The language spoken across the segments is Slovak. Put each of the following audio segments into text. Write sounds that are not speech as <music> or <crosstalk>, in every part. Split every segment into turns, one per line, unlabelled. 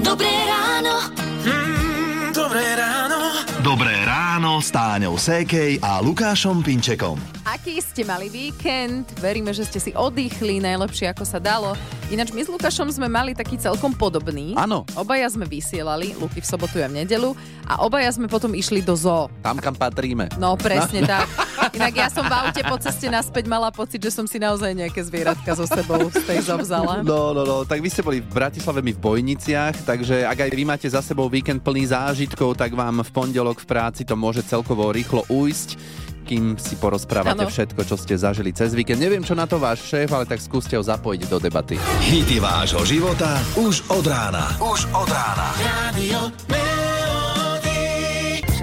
Dobré ráno.
Mm, dobré ráno.
Dobré ráno s Táňou Sékej a Lukášom Pinčekom.
Aký ste mali víkend? Veríme, že ste si oddychli najlepšie, ako sa dalo. Ináč my s Lukášom sme mali taký celkom podobný.
Áno.
Obaja sme vysielali, Luky v sobotu a v nedelu a obaja sme potom išli do zoo.
Tam, kam patríme.
No presne tak. <laughs> Inak ja som v aute po ceste naspäť mala pocit, že som si naozaj nejaké zvieratka so sebou z tej zoo vzala.
No, no, no, tak vy ste boli v Bratislave, my v Bojniciach, takže ak aj vy máte za sebou víkend plný zážitkov, tak vám v pondelok v práci to môže celkovo rýchlo ujsť kým si porozprávate
Áno.
všetko, čo ste zažili cez víkend. Neviem, čo na to váš šéf, ale tak skúste ho zapojiť do debaty.
Hity vášho života už od rána. Už od rána.
Radio.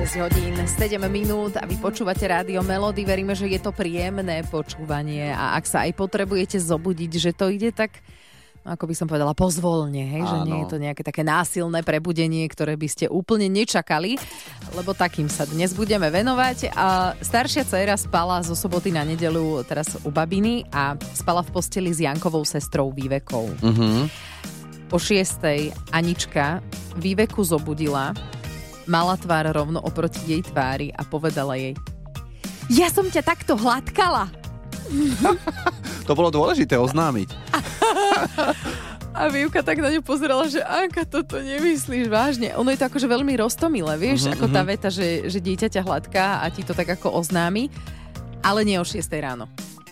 6 hodín, 7 minút a vy počúvate rádio Melody. Veríme, že je to príjemné počúvanie a ak sa aj potrebujete zobudiť, že to ide tak no, ako by som povedala, pozvolne, hej? že nie je to nejaké také násilné prebudenie, ktoré by ste úplne nečakali, lebo takým sa dnes budeme venovať. A staršia dcéra spala zo soboty na nedelu teraz u babiny a spala v posteli s Jankovou sestrou Vývekou.
Mhm.
O šiestej Anička Výveku zobudila, mala tvár rovno oproti jej tvári a povedala jej Ja som ťa takto hladkala. <laughs>
To bolo dôležité oznámiť. <laughs>
A Výuka tak na ňu pozerala, že Anka, toto nemyslíš vážne. Ono je to akože veľmi roztomilé, vieš,
Mhm,
ako tá veta, že, že dieťa ťa hladká a ti to tak ako oznámi, ale nie o 6 ráno.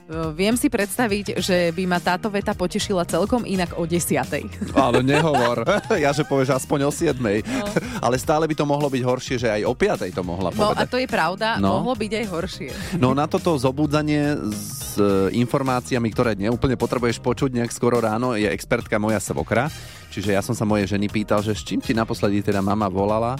E, Viem si predstaviť, že by ma táto veta potešila celkom inak o 10.
Ale nehovor. <laughs> ja, že povieš aspoň o 7.
No. <laughs>
Ale stále by to mohlo byť horšie, že aj o 5. to mohla
No
povedať.
a to je pravda,
No.
mohlo byť aj horšie.
No na toto zobudzanie s e, informáciami, ktoré neúplne potrebuješ počuť nejak skoro ráno, je expertka moja svokra. Čiže ja som sa mojej ženy pýtal, že s čím ti naposledy teda mama volala.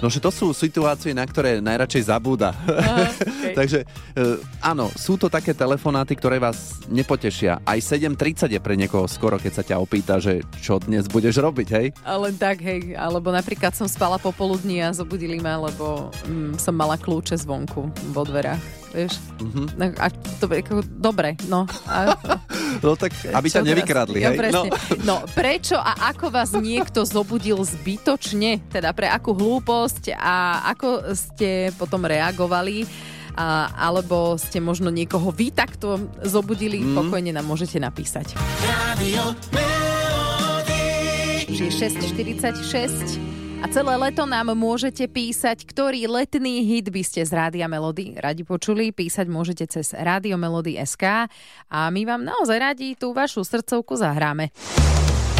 No, že to sú situácie, na ktoré najradšej zabúda. <laughs>
okay.
Takže e, áno, sú to také telefonáty, ktoré vás nepotešia. Aj 7.30 je pre niekoho skoro, keď sa ťa opýta, že čo dnes budeš robiť, hej?
A len tak, hej. Alebo napríklad som spala popoludní a zobudili ma, lebo mm, som mala kľúče zvonku vo dverách. Vieš?
Mhm.
No, a to je ako, dobre, no. A, <laughs>
No tak, aby ťa nevykradli, hej?
Ja, presne. No. no, prečo a ako vás niekto zobudil zbytočne? Teda pre akú hlúposť a ako ste potom reagovali? A, alebo ste možno niekoho vy takto zobudili, mm. pokojne nám môžete napísať.
Radio Melody.
Čiže 6.46 a celé leto nám môžete písať, ktorý letný hit by ste z Rádia Melody radi počuli. Písať môžete cez Rádio Melody SK a my vám naozaj radi tú vašu srdcovku zahráme.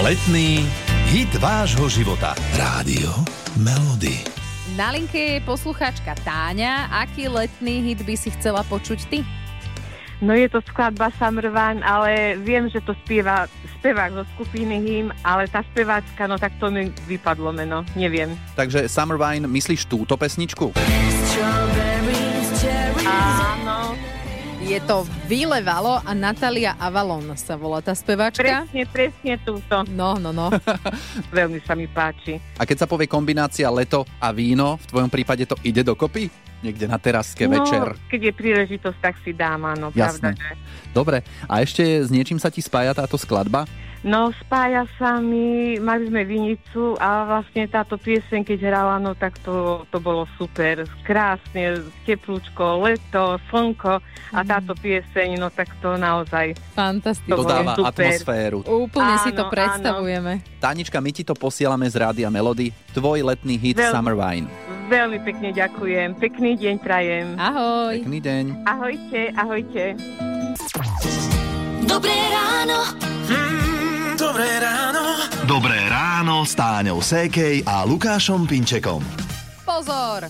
Letný hit vášho života. Rádio Melody.
Na linke je poslucháčka Táňa. Aký letný hit by si chcela počuť ty?
No je to skladba Summer Wine, ale viem, že to spieva spevák zo skupiny Hym, ale tá speváčka, no tak to mi vypadlo meno, neviem.
Takže Summer Wine, myslíš túto pesničku?
Áno,
Je to Vylevalo a Natalia Avalon sa volá tá speváčka.
presne, presne túto.
No, no, no. <laughs>
Veľmi sa mi páči.
A keď sa povie kombinácia leto a víno, v tvojom prípade to ide dokopy? Niekde na teraske
no,
večer.
keď je príležitosť, tak si dám, áno,
Jasné.
pravda, že...
Dobre, a ešte s niečím sa ti spája táto skladba?
No, spája sa mi, mali sme vinicu a vlastne táto pieseň, keď hrala, no tak to, to bolo super. Krásne, teplúčko, leto, slnko a táto pieseň, no tak to naozaj
Fantastické.
To
Dodáva
super.
atmosféru.
Úplne si to
Áno,
predstavujeme.
Tánička, my ti to posielame z Rádia Melody. Tvoj letný hit
Veľmi.
Summer Wine.
veľmi pekne ďakujem. Pekný deň prajem.
Ahoj.
Pekný deň.
Ahojte, ahojte.
Dobré
s Táňou Sékej a Lukášom Pinčekom.
Pozor!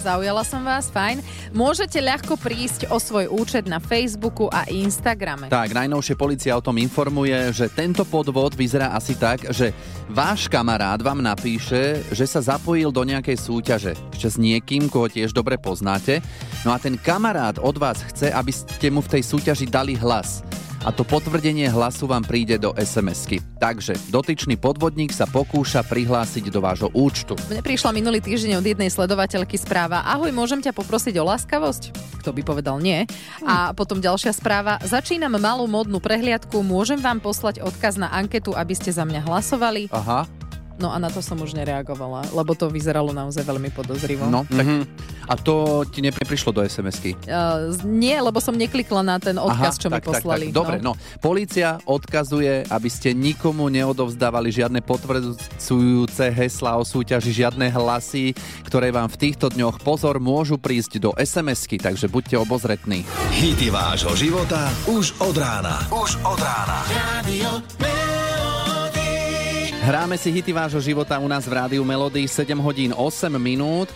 Zaujala som vás, fajn. Môžete ľahko prísť o svoj účet na Facebooku a Instagrame.
Tak, najnovšie policia o tom informuje, že tento podvod vyzerá asi tak, že váš kamarát vám napíše, že sa zapojil do nejakej súťaže ešte s niekým, koho tiež dobre poznáte. No a ten kamarát od vás chce, aby ste mu v tej súťaži dali hlas. A to potvrdenie hlasu vám príde do SMS-ky. Takže dotyčný podvodník sa pokúša prihlásiť do vášho účtu.
Mne prišla minulý týždeň od jednej sledovateľky správa Ahoj, môžem ťa poprosiť o láskavosť? Kto by povedal nie? A potom ďalšia správa Začínam malú modnú prehliadku, môžem vám poslať odkaz na anketu, aby ste za mňa hlasovali?
Aha,
No a na to som už nereagovala, lebo to vyzeralo naozaj veľmi podozrivo.
no, tak... A to ti neprišlo do SMS-ky?
Uh, nie, lebo som neklikla na ten odkaz, čo mi
tak,
poslali.
Tak, tak. Dobre, no. Polícia odkazuje, aby ste nikomu neodovzdávali žiadne potvrdzujúce heslá o súťaži, žiadne hlasy, ktoré vám v týchto dňoch pozor môžu prísť do SMS-ky, takže buďte obozretní.
Hity vášho života už od rána. Už od rána.
Radio.
Hráme si hity vášho života u nás v Rádiu Melody 7 hodín 8 minút.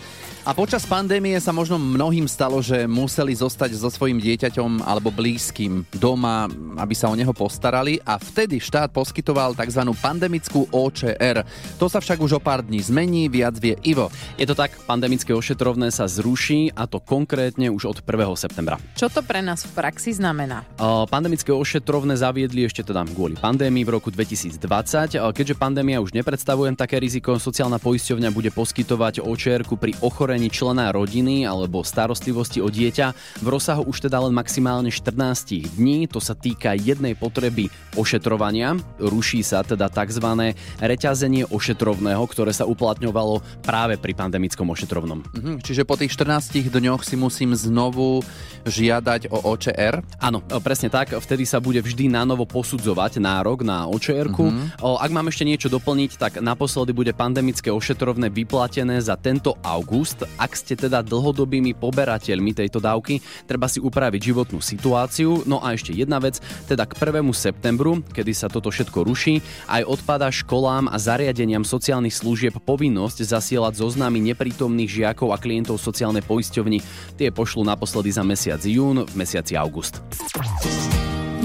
A počas pandémie sa možno mnohým stalo, že museli zostať so svojím dieťaťom alebo blízkym doma, aby sa o neho postarali a vtedy štát poskytoval tzv. pandemickú OČR. To sa však už o pár dní zmení, viac vie Ivo.
Je to tak, pandemické ošetrovné sa zruší a to konkrétne už od 1. septembra.
Čo to pre nás v praxi znamená?
Pandemické ošetrovné zaviedli ešte teda kvôli pandémii v roku 2020. Uh, Keďže pandémia už nepredstavuje také riziko, sociálna poisťovňa bude poskytovať očr pri ochorení člena rodiny alebo starostlivosti o dieťa v rozsahu už teda len maximálne 14 dní. To sa týka jednej potreby ošetrovania. Ruší sa teda tzv. reťazenie ošetrovného, ktoré sa uplatňovalo práve pri pandemickom ošetrovnom.
Mhm, čiže po tých 14 dňoch si musím znovu žiadať o OČR.
Áno, e, presne tak. Vtedy sa bude vždy na novo posudzovať nárok na očr
Mhm.
Ak mám ešte niečo doplniť, tak naposledy bude pandemické ošetrovné vyplatené za tento august. Ak ste teda dlhodobými poberateľmi tejto dávky, treba si upraviť životnú situáciu. No a ešte jedna vec, teda k 1. septembru, kedy sa toto všetko ruší, aj odpada školám a zariadeniam sociálnych služieb povinnosť zasielať zoznamy neprítomných žiakov a klientov sociálnej poisťovni. Tie pošlú naposledy za mesiac jún, v mesiaci august.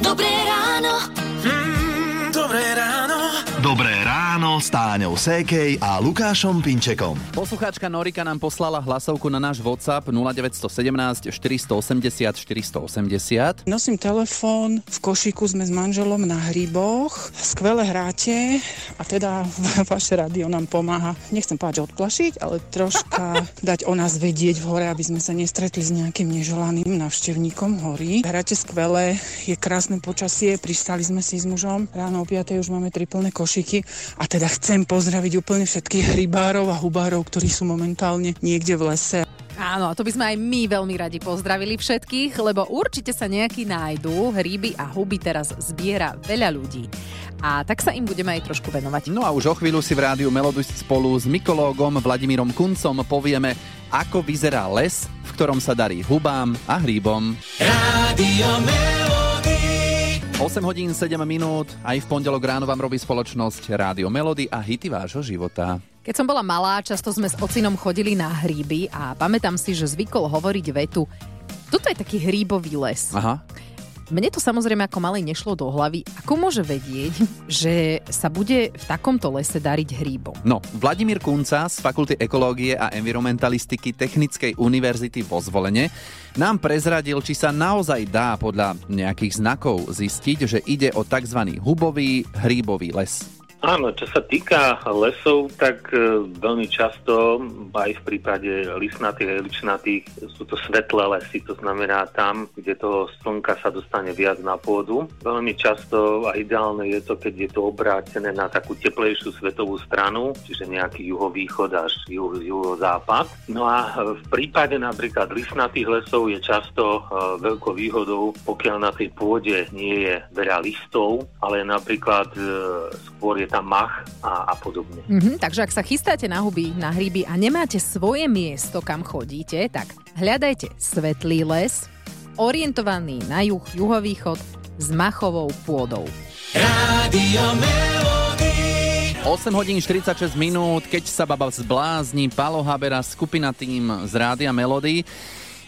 Dobré ráno.
Ráno
s Táňou Sékej a Lukášom Pinčekom.
Poslucháčka Norika nám poslala hlasovku na náš WhatsApp 0917 480 480.
Nosím telefón, v košíku sme s manželom na hryboch. Skvele hráte a teda <laughs> vaše rádio nám pomáha, nechcem povedať, že odplašiť, ale troška <laughs> dať o nás vedieť v hore, aby sme sa nestretli s nejakým neželaným návštevníkom hory. Hráte skvele, je krásne počasie, pristali sme si s mužom. Ráno o 5. už máme tri plné košíky a teda chcem pozdraviť úplne všetkých rybárov a hubárov, ktorí sú momentálne niekde v lese
Áno, a to by sme aj my veľmi radi pozdravili všetkých, lebo určite sa nejakí nájdú. Hríby a huby teraz zbiera veľa ľudí. A tak sa im budeme aj trošku venovať.
No a už o chvíľu si v rádiu Melody spolu s mykológom Vladimírom Kuncom povieme, ako vyzerá les, v ktorom sa darí hubám a hríbom.
Radio Melody.
8 hodín 7 minút, aj v pondelok ráno vám robí spoločnosť Rádio Melody a hity vášho života.
Keď som bola malá, často sme s ocinom chodili na hríby a pamätám si, že zvykol hovoriť vetu toto je taký hríbový les.
Aha.
Mne to samozrejme ako malej nešlo do hlavy. Ako môže vedieť, že sa bude v takomto lese dariť hríbom?
No, Vladimír Kunca z Fakulty ekológie a environmentalistiky Technickej univerzity vo Zvolene nám prezradil, či sa naozaj dá podľa nejakých znakov zistiť, že ide o tzv. hubový hríbový les.
Áno, čo sa týka lesov, tak e, veľmi často aj v prípade lisnatých a ličnatých sú to svetlé lesy, to znamená tam, kde toho slnka sa dostane viac na pôdu. Veľmi často a ideálne je to, keď je to obrátené na takú teplejšiu svetovú stranu, čiže nejaký juhovýchod až juho, juhozápad. No a e, v prípade napríklad lisnatých lesov je často e, veľkou výhodou, pokiaľ na tej pôde nie je veľa listov, ale napríklad skôr je tam mach a, a podobne.
Mhm, takže ak sa chystáte na huby, na hríby a nemáte svoje miesto, kam chodíte, tak hľadajte svetlý les, orientovaný na juh, juhovýchod s machovou pôdou.
Radio Melody.
8 hodín 46 minút, keď sa baba zblázni, Palo Habera, skupina tým z Rádia Melody.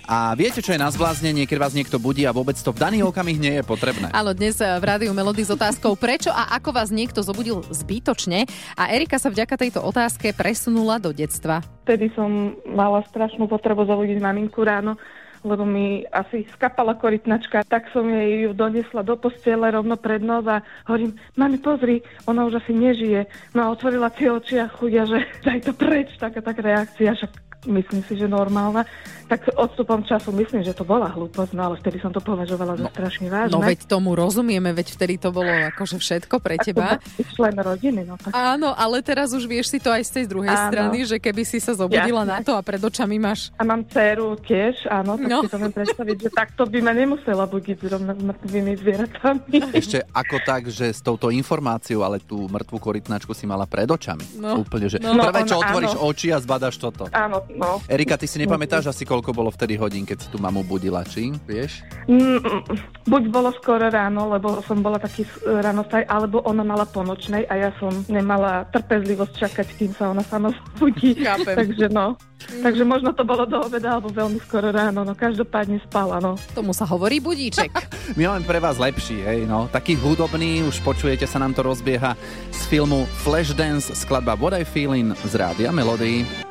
A viete, čo je na zbláznenie, keď vás niekto budí a vôbec to v daný okamih nie je potrebné.
Áno, dnes eh, v Rádiu Melody s otázkou prečo a ako vás niekto zobudil zbytočne. A Erika sa vďaka tejto otázke presunula do detstva.
Vtedy som mala strašnú potrebu zobudiť maminku ráno, lebo mi asi skapala korytnačka, tak som jej ju donesla do postele rovno pred nos a hovorím, mami pozri, ona už asi nežije. No a otvorila tie oči a chudia, že <laughs> daj to preč, taká tak reakcia, však myslím si, že normálna. Tak odstupom času myslím, že to bola hlúposť, no ale vtedy som to považovala za strašne vážne.
No veď tomu rozumieme, veď vtedy to bolo akože všetko pre teba.
Člen rodiny, no tak.
Áno, ale teraz už vieš si to aj z tej druhej
Áno.
strany, že keby si sa zobudila
Jasné.
na to a pred očami máš
A mám dceru tiež, áno, tak
No.
no. si to viem predstaviť, že takto by ma nemusela budiť zrovna s mŕtvými zvieratami.
Ešte ako tak, že s touto informáciou, ale tú mŕtvú korytnačku si mala pred očami.
No.
Úplne, že
No.
prvé,
No,
čo
ono,
otvoríš
áno.
oči a zbadaš toto.
Áno, no.
Erika, ty si nepamätáš asi, koľko bolo vtedy hodín, keď si tu mamu budila, či? Vieš?
Mm, mm, buď bolo skoro ráno, lebo som bola taký s- ránostaj, alebo ona mala ponočnej a ja som nemala trpezlivosť čakať, kým sa ona sama <laughs> zbudí. Takže no. Takže možno to bolo do obeda alebo veľmi skoro ráno, no každopádne spala, no.
Tomu sa hovorí budíček. <laughs>
My máme pre vás lepší, hej, no. Taký hudobný, už počujete, sa nám to rozbieha z filmu Flashdance, skladba What I Feelin' z Rádia Melody.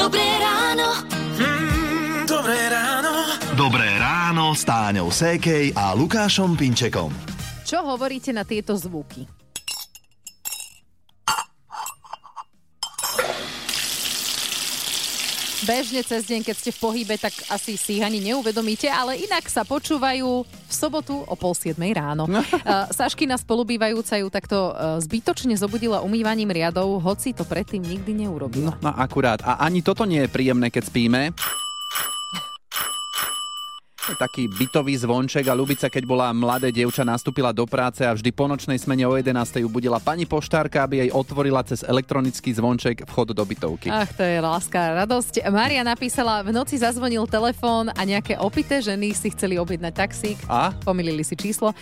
Dobré ráno.
Mm, dobré ráno.
Dobré ráno s Táňou Sékej a Lukášom Pinčekom.
Čo hovoríte na tieto zvuky? Bežne cez deň, keď ste v pohybe, tak asi si ich ani neuvedomíte, ale inak sa počúvajú v sobotu o pol siedmej ráno. Uh, <laughs> Saškina spolubývajúca ju takto uh, zbytočne zobudila umývaním riadov, hoci to predtým nikdy neurobila.
No, no akurát. A ani toto nie je príjemné, keď spíme. Taký bytový zvonček a Lubica, keď bola mladé dievča, nastúpila do práce a vždy po nočnej smene o 11. ju budila pani poštárka, aby jej otvorila cez elektronický zvonček vchod do bytovky.
Ach, to je láska radosť. Maria napísala, v noci zazvonil telefón a nejaké opité ženy si chceli objednať taxík.
A?
Pomýlili si číslo.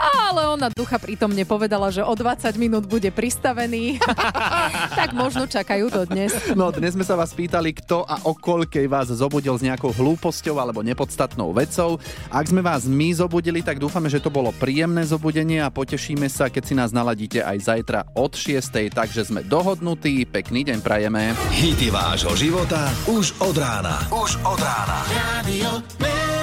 Ale ona ducha prítomne povedala, že o 20 minút bude pristavený. <laughs> tak možno čakajú to dnes.
No dnes sme sa vás pýtali, kto a o koľkej vás zobudil s nejakou hlúposťou alebo nepodstatnou vecou. Ak sme vás my zobudili, tak dúfame, že to bolo príjemné zobudenie a potešíme sa, keď si nás naladíte aj zajtra od 6. Takže sme dohodnutí. Pekný deň prajeme.
Hity vášho života už od rána. Už od rána.
Radio.